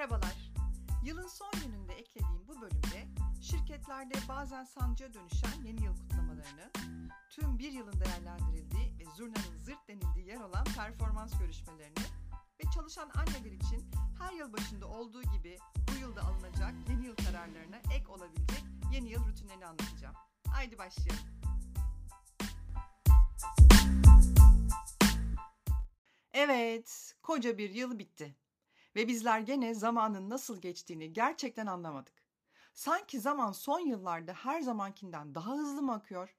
Merhabalar. Yılın son gününde eklediğim bu bölümde şirketlerde bazen sancıya dönüşen yeni yıl kutlamalarını, tüm bir yılın değerlendirildiği ve zurnanın zırt denildiği yer olan performans görüşmelerini ve çalışan anneler için her yıl başında olduğu gibi bu yılda alınacak yeni yıl kararlarına ek olabilecek yeni yıl rutinlerini anlatacağım. Haydi başlayalım. Evet, koca bir yıl bitti. Ve bizler gene zamanın nasıl geçtiğini gerçekten anlamadık. Sanki zaman son yıllarda her zamankinden daha hızlı mı akıyor?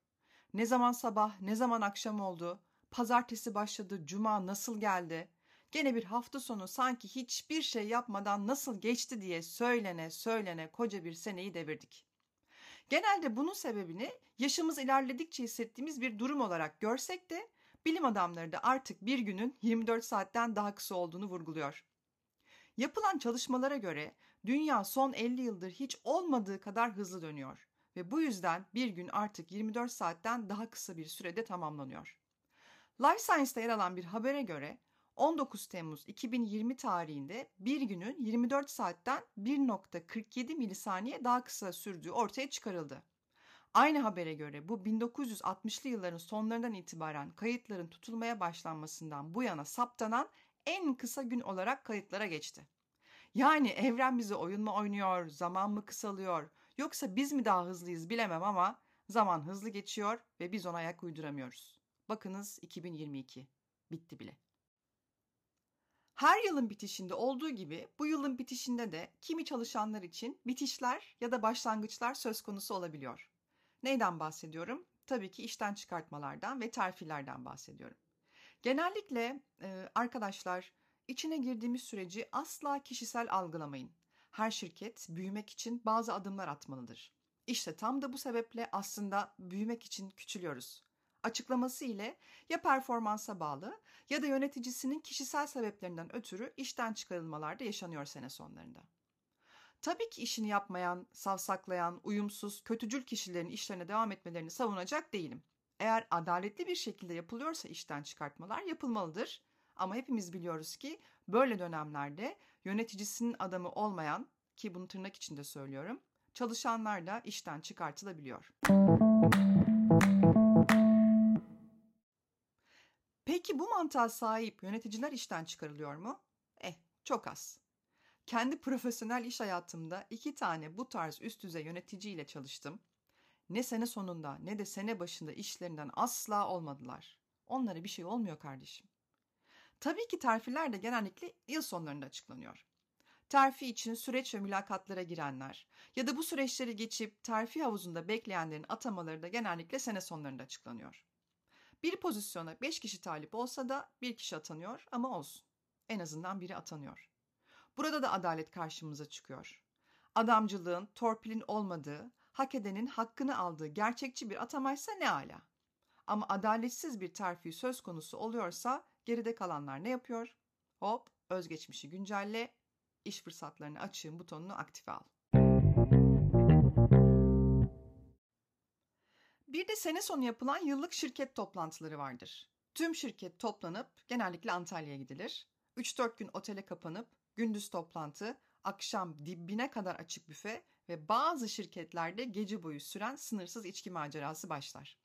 Ne zaman sabah, ne zaman akşam oldu? Pazartesi başladı, cuma nasıl geldi? Gene bir hafta sonu sanki hiçbir şey yapmadan nasıl geçti diye söylene söylene koca bir seneyi devirdik. Genelde bunun sebebini yaşımız ilerledikçe hissettiğimiz bir durum olarak görsek de bilim adamları da artık bir günün 24 saatten daha kısa olduğunu vurguluyor. Yapılan çalışmalara göre dünya son 50 yıldır hiç olmadığı kadar hızlı dönüyor ve bu yüzden bir gün artık 24 saatten daha kısa bir sürede tamamlanıyor. Life Science'da yer alan bir habere göre 19 Temmuz 2020 tarihinde bir günün 24 saatten 1.47 milisaniye daha kısa sürdüğü ortaya çıkarıldı. Aynı habere göre bu 1960'lı yılların sonlarından itibaren kayıtların tutulmaya başlanmasından bu yana saptanan en kısa gün olarak kayıtlara geçti. Yani evren bize oyun mu oynuyor, zaman mı kısalıyor, yoksa biz mi daha hızlıyız bilemem ama zaman hızlı geçiyor ve biz ona ayak uyduramıyoruz. Bakınız 2022 bitti bile. Her yılın bitişinde olduğu gibi bu yılın bitişinde de kimi çalışanlar için bitişler ya da başlangıçlar söz konusu olabiliyor. Neyden bahsediyorum? Tabii ki işten çıkartmalardan ve terfilerden bahsediyorum. Genellikle e, arkadaşlar içine girdiğimiz süreci asla kişisel algılamayın. Her şirket büyümek için bazı adımlar atmalıdır. İşte tam da bu sebeple aslında büyümek için küçülüyoruz. Açıklaması ile ya performansa bağlı ya da yöneticisinin kişisel sebeplerinden ötürü işten çıkarılmalarda yaşanıyor sene sonlarında. Tabii ki işini yapmayan, savsaklayan, uyumsuz, kötücül kişilerin işlerine devam etmelerini savunacak değilim. Eğer adaletli bir şekilde yapılıyorsa işten çıkartmalar yapılmalıdır. Ama hepimiz biliyoruz ki böyle dönemlerde yöneticisinin adamı olmayan ki bunu tırnak içinde söylüyorum, çalışanlar da işten çıkartılabiliyor. Peki bu mantığa sahip yöneticiler işten çıkarılıyor mu? Eh, çok az. Kendi profesyonel iş hayatımda iki tane bu tarz üst düzey yöneticiyle çalıştım. Ne sene sonunda ne de sene başında işlerinden asla olmadılar. Onlara bir şey olmuyor kardeşim. Tabii ki terfiler de genellikle yıl sonlarında açıklanıyor. Terfi için süreç ve mülakatlara girenler ya da bu süreçleri geçip terfi havuzunda bekleyenlerin atamaları da genellikle sene sonlarında açıklanıyor. Bir pozisyona 5 kişi talip olsa da bir kişi atanıyor ama olsun. En azından biri atanıyor. Burada da adalet karşımıza çıkıyor. Adamcılığın, torpilin olmadığı, hak edenin hakkını aldığı gerçekçi bir atamaysa ne ala. Ama adaletsiz bir terfi söz konusu oluyorsa geride kalanlar ne yapıyor? Hop, özgeçmişi güncelle, iş fırsatlarını açığın butonunu aktife al. Bir de sene sonu yapılan yıllık şirket toplantıları vardır. Tüm şirket toplanıp genellikle Antalya'ya gidilir. 3-4 gün otele kapanıp gündüz toplantı, akşam dibine kadar açık büfe ve bazı şirketlerde gece boyu süren sınırsız içki macerası başlar.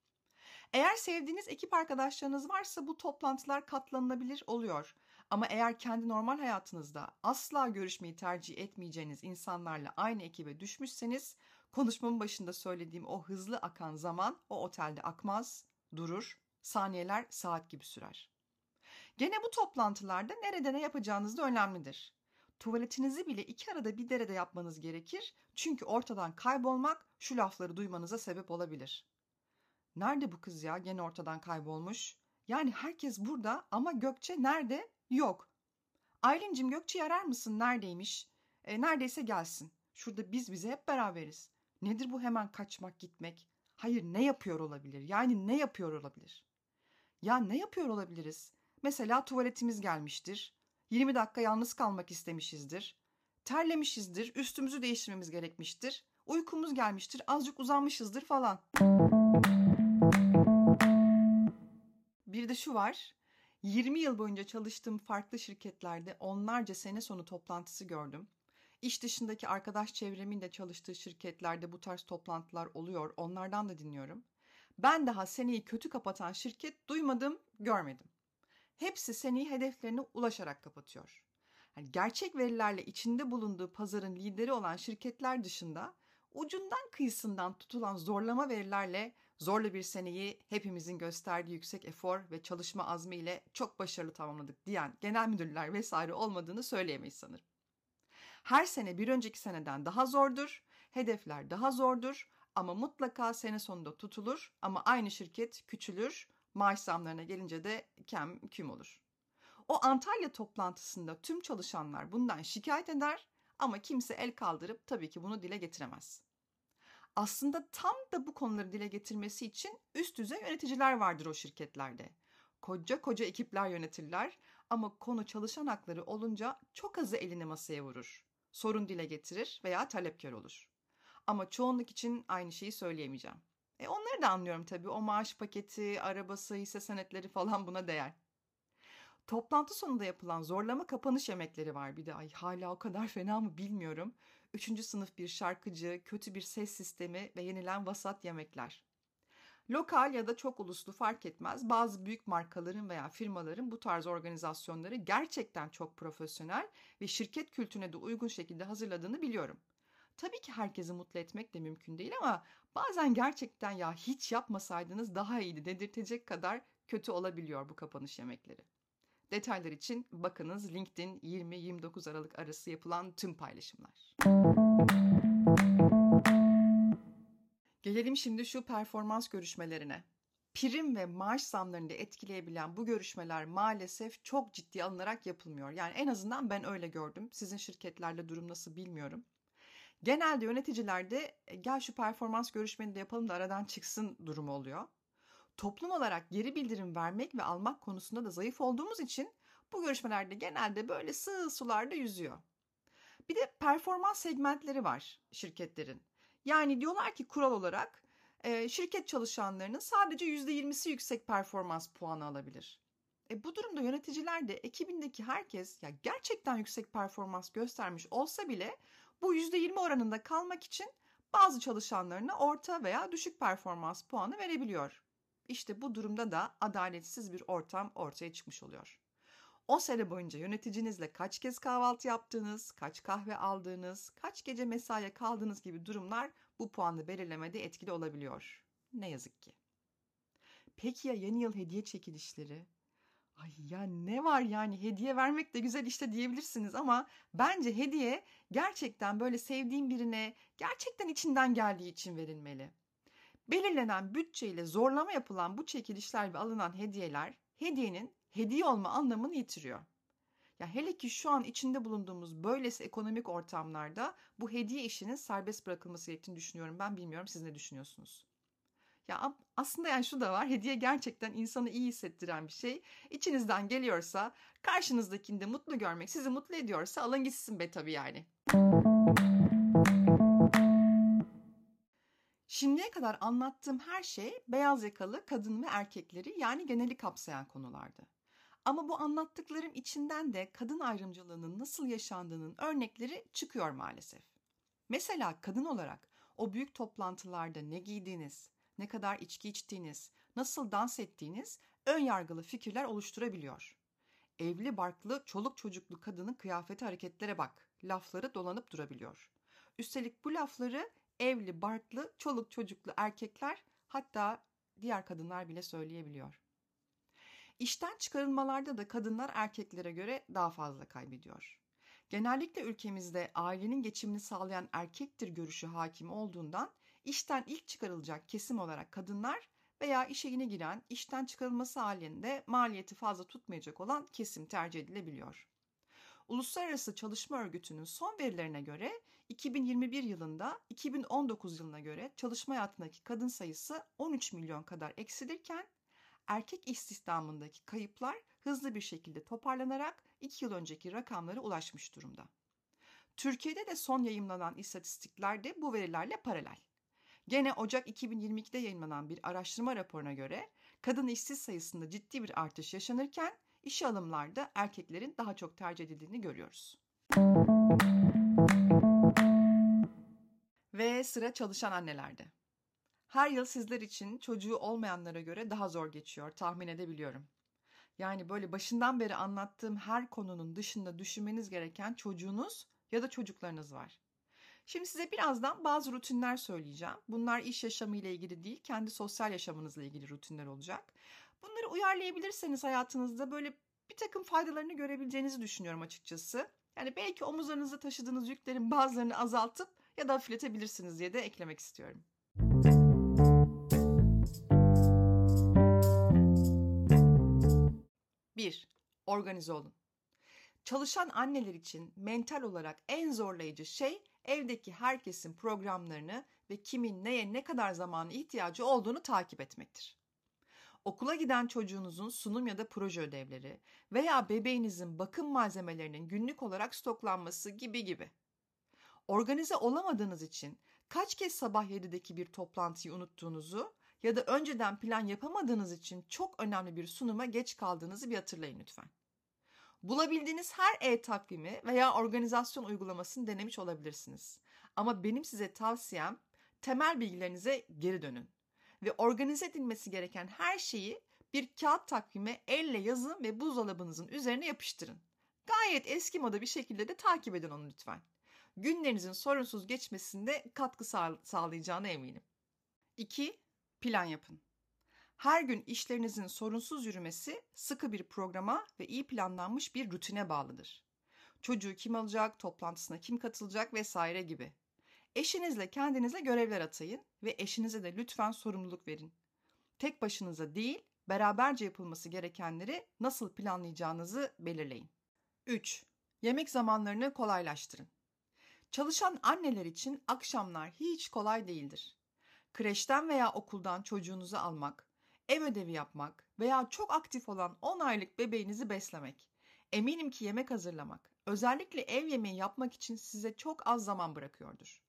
Eğer sevdiğiniz ekip arkadaşlarınız varsa bu toplantılar katlanılabilir oluyor. Ama eğer kendi normal hayatınızda asla görüşmeyi tercih etmeyeceğiniz insanlarla aynı ekibe düşmüşseniz konuşmamın başında söylediğim o hızlı akan zaman o otelde akmaz, durur, saniyeler saat gibi sürer. Gene bu toplantılarda nerede ne yapacağınız da önemlidir. Tuvaletinizi bile iki arada bir derede yapmanız gerekir. Çünkü ortadan kaybolmak şu lafları duymanıza sebep olabilir. Nerede bu kız ya? Gene ortadan kaybolmuş. Yani herkes burada ama Gökçe nerede? Yok. Aylin'cim Gökçe'yi arar mısın? Neredeymiş? E, neredeyse gelsin. Şurada biz bize hep beraberiz. Nedir bu hemen kaçmak gitmek? Hayır ne yapıyor olabilir? Yani ne yapıyor olabilir? Ya ne yapıyor olabiliriz? Mesela tuvaletimiz gelmiştir. 20 dakika yalnız kalmak istemişizdir. Terlemişizdir, üstümüzü değiştirmemiz gerekmiştir. Uykumuz gelmiştir, azıcık uzanmışızdır falan. Bir de şu var. 20 yıl boyunca çalıştığım farklı şirketlerde onlarca sene sonu toplantısı gördüm. İş dışındaki arkadaş çevremin de çalıştığı şirketlerde bu tarz toplantılar oluyor. Onlardan da dinliyorum. Ben daha seneyi kötü kapatan şirket duymadım, görmedim. Hepsi seneyi hedeflerine ulaşarak kapatıyor. Yani gerçek verilerle içinde bulunduğu pazarın lideri olan şirketler dışında ucundan kıyısından tutulan zorlama verilerle zorlu bir seneyi hepimizin gösterdiği yüksek efor ve çalışma azmiyle çok başarılı tamamladık diyen genel müdürler vesaire olmadığını söyleyemeyiz sanırım. Her sene bir önceki seneden daha zordur, hedefler daha zordur ama mutlaka sene sonunda tutulur ama aynı şirket küçülür, maaş zamlarına gelince de kem küm olur. O Antalya toplantısında tüm çalışanlar bundan şikayet eder ama kimse el kaldırıp tabii ki bunu dile getiremez. Aslında tam da bu konuları dile getirmesi için üst düzey yöneticiler vardır o şirketlerde. Koca koca ekipler yönetirler ama konu çalışan hakları olunca çok azı elini masaya vurur. Sorun dile getirir veya talepkar olur. Ama çoğunluk için aynı şeyi söyleyemeyeceğim. E onları da anlıyorum tabii. O maaş paketi, arabası, hisse senetleri falan buna değer. Toplantı sonunda yapılan zorlama kapanış yemekleri var bir de. Ay hala o kadar fena mı bilmiyorum. Üçüncü sınıf bir şarkıcı, kötü bir ses sistemi ve yenilen vasat yemekler. Lokal ya da çok uluslu fark etmez. Bazı büyük markaların veya firmaların bu tarz organizasyonları gerçekten çok profesyonel ve şirket kültürüne de uygun şekilde hazırladığını biliyorum. Tabii ki herkesi mutlu etmek de mümkün değil ama bazen gerçekten ya hiç yapmasaydınız daha iyiydi dedirtecek kadar kötü olabiliyor bu kapanış yemekleri. Detaylar için bakınız LinkedIn 20-29 Aralık arası yapılan tüm paylaşımlar. Gelelim şimdi şu performans görüşmelerine. Prim ve maaş zamlarını da etkileyebilen bu görüşmeler maalesef çok ciddi alınarak yapılmıyor. Yani en azından ben öyle gördüm. Sizin şirketlerde durum nasıl bilmiyorum. Genelde yöneticilerde e, gel şu performans görüşmeni de yapalım da aradan çıksın durumu oluyor. Toplum olarak geri bildirim vermek ve almak konusunda da zayıf olduğumuz için bu görüşmelerde genelde böyle sığ sularda yüzüyor. Bir de performans segmentleri var şirketlerin. Yani diyorlar ki kural olarak e, şirket çalışanlarının sadece %20'si yüksek performans puanı alabilir. E, bu durumda yöneticiler de ekibindeki herkes ya gerçekten yüksek performans göstermiş olsa bile bu %20 oranında kalmak için bazı çalışanlarına orta veya düşük performans puanı verebiliyor. İşte bu durumda da adaletsiz bir ortam ortaya çıkmış oluyor. O sene boyunca yöneticinizle kaç kez kahvaltı yaptığınız, kaç kahve aldığınız, kaç gece mesaiye kaldığınız gibi durumlar bu puanı belirlemede etkili olabiliyor. Ne yazık ki. Peki ya yeni yıl hediye çekilişleri? Ay ya ne var yani hediye vermek de güzel işte diyebilirsiniz ama bence hediye gerçekten böyle sevdiğim birine gerçekten içinden geldiği için verilmeli. Belirlenen bütçeyle zorlama yapılan bu çekilişler ve alınan hediyeler hediyenin hediye olma anlamını yitiriyor. Ya hele ki şu an içinde bulunduğumuz böylesi ekonomik ortamlarda bu hediye işinin serbest bırakılması gerektiğini düşünüyorum. Ben bilmiyorum siz ne düşünüyorsunuz? Ya aslında yani şu da var. Hediye gerçekten insanı iyi hissettiren bir şey. İçinizden geliyorsa, karşınızdakini de mutlu görmek sizi mutlu ediyorsa alın gitsin be tabii yani. Şimdiye kadar anlattığım her şey beyaz yakalı kadın ve erkekleri yani geneli kapsayan konulardı. Ama bu anlattıklarım içinden de kadın ayrımcılığının nasıl yaşandığının örnekleri çıkıyor maalesef. Mesela kadın olarak o büyük toplantılarda ne giydiğiniz, ne kadar içki içtiğiniz, nasıl dans ettiğiniz ön yargılı fikirler oluşturabiliyor. Evli barklı çoluk çocuklu kadının kıyafeti hareketlere bak, lafları dolanıp durabiliyor. Üstelik bu lafları evli barklı çoluk çocuklu erkekler hatta diğer kadınlar bile söyleyebiliyor. İşten çıkarılmalarda da kadınlar erkeklere göre daha fazla kaybediyor. Genellikle ülkemizde ailenin geçimini sağlayan erkektir görüşü hakim olduğundan işten ilk çıkarılacak kesim olarak kadınlar veya işe yeni giren işten çıkarılması halinde maliyeti fazla tutmayacak olan kesim tercih edilebiliyor. Uluslararası Çalışma Örgütü'nün son verilerine göre 2021 yılında 2019 yılına göre çalışma hayatındaki kadın sayısı 13 milyon kadar eksilirken erkek istihdamındaki kayıplar hızlı bir şekilde toparlanarak 2 yıl önceki rakamlara ulaşmış durumda. Türkiye'de de son yayımlanan istatistikler de bu verilerle paralel. Gene Ocak 2022'de yayınlanan bir araştırma raporuna göre kadın işsiz sayısında ciddi bir artış yaşanırken işe alımlarda erkeklerin daha çok tercih edildiğini görüyoruz. Ve sıra çalışan annelerde. Her yıl sizler için çocuğu olmayanlara göre daha zor geçiyor tahmin edebiliyorum. Yani böyle başından beri anlattığım her konunun dışında düşünmeniz gereken çocuğunuz ya da çocuklarınız var. Şimdi size birazdan bazı rutinler söyleyeceğim. Bunlar iş yaşamı ile ilgili değil, kendi sosyal yaşamınızla ilgili rutinler olacak. Bunları uyarlayabilirseniz hayatınızda böyle bir takım faydalarını görebileceğinizi düşünüyorum açıkçası. Yani belki omuzlarınızda taşıdığınız yüklerin bazılarını azaltıp ya da hafifletebilirsiniz diye de eklemek istiyorum. 1. Organize olun. Çalışan anneler için mental olarak en zorlayıcı şey evdeki herkesin programlarını ve kimin neye ne kadar zamanı ihtiyacı olduğunu takip etmektir. Okula giden çocuğunuzun sunum ya da proje ödevleri veya bebeğinizin bakım malzemelerinin günlük olarak stoklanması gibi gibi. Organize olamadığınız için kaç kez sabah 7'deki bir toplantıyı unuttuğunuzu ya da önceden plan yapamadığınız için çok önemli bir sunuma geç kaldığınızı bir hatırlayın lütfen. Bulabildiğiniz her e-takvimi veya organizasyon uygulamasını denemiş olabilirsiniz. Ama benim size tavsiyem temel bilgilerinize geri dönün ve organize edilmesi gereken her şeyi bir kağıt takvime elle yazın ve buzdolabınızın üzerine yapıştırın. Gayet eski moda bir şekilde de takip edin onu lütfen. Günlerinizin sorunsuz geçmesinde katkı sağlayacağına eminim. 2. Plan yapın. Her gün işlerinizin sorunsuz yürümesi sıkı bir programa ve iyi planlanmış bir rutine bağlıdır. Çocuğu kim alacak, toplantısına kim katılacak vesaire gibi. Eşinizle kendinize görevler atayın ve eşinize de lütfen sorumluluk verin. Tek başınıza değil, beraberce yapılması gerekenleri nasıl planlayacağınızı belirleyin. 3. Yemek zamanlarını kolaylaştırın. Çalışan anneler için akşamlar hiç kolay değildir. Kreşten veya okuldan çocuğunuzu almak, ev ödevi yapmak veya çok aktif olan 10 aylık bebeğinizi beslemek. Eminim ki yemek hazırlamak, özellikle ev yemeği yapmak için size çok az zaman bırakıyordur.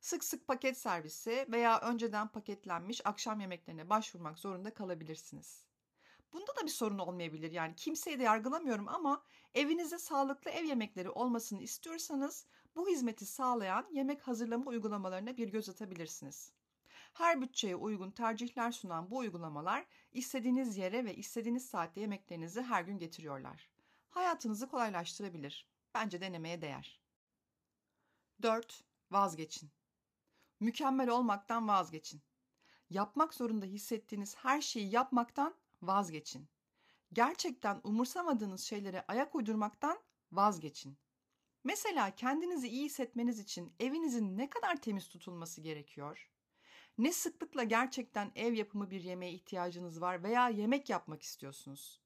Sık sık paket servisi veya önceden paketlenmiş akşam yemeklerine başvurmak zorunda kalabilirsiniz. Bunda da bir sorun olmayabilir. Yani kimseyi de yargılamıyorum ama evinizde sağlıklı ev yemekleri olmasını istiyorsanız bu hizmeti sağlayan yemek hazırlama uygulamalarına bir göz atabilirsiniz. Her bütçeye uygun tercihler sunan bu uygulamalar istediğiniz yere ve istediğiniz saatte yemeklerinizi her gün getiriyorlar. Hayatınızı kolaylaştırabilir. Bence denemeye değer. 4. Vazgeçin. Mükemmel olmaktan vazgeçin. Yapmak zorunda hissettiğiniz her şeyi yapmaktan vazgeçin. Gerçekten umursamadığınız şeylere ayak uydurmaktan vazgeçin. Mesela kendinizi iyi hissetmeniz için evinizin ne kadar temiz tutulması gerekiyor? Ne sıklıkla gerçekten ev yapımı bir yemeğe ihtiyacınız var veya yemek yapmak istiyorsunuz?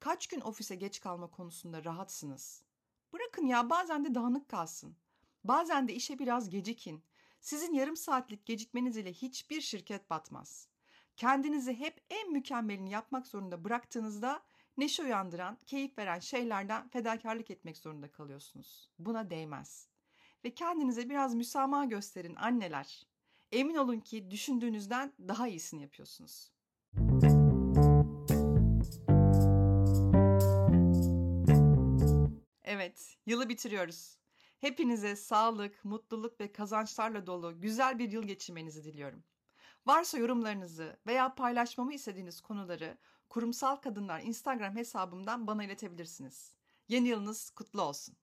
Kaç gün ofise geç kalma konusunda rahatsınız? Bırakın ya bazen de dağınık kalsın. Bazen de işe biraz gecikin. Sizin yarım saatlik gecikmeniz ile hiçbir şirket batmaz. Kendinizi hep en mükemmelini yapmak zorunda bıraktığınızda neşe uyandıran, keyif veren şeylerden fedakarlık etmek zorunda kalıyorsunuz. Buna değmez. Ve kendinize biraz müsamaha gösterin anneler. Emin olun ki düşündüğünüzden daha iyisini yapıyorsunuz. Evet, yılı bitiriyoruz. Hepinize sağlık, mutluluk ve kazançlarla dolu güzel bir yıl geçirmenizi diliyorum. Varsa yorumlarınızı veya paylaşmamı istediğiniz konuları Kurumsal Kadınlar Instagram hesabımdan bana iletebilirsiniz. Yeni yılınız kutlu olsun.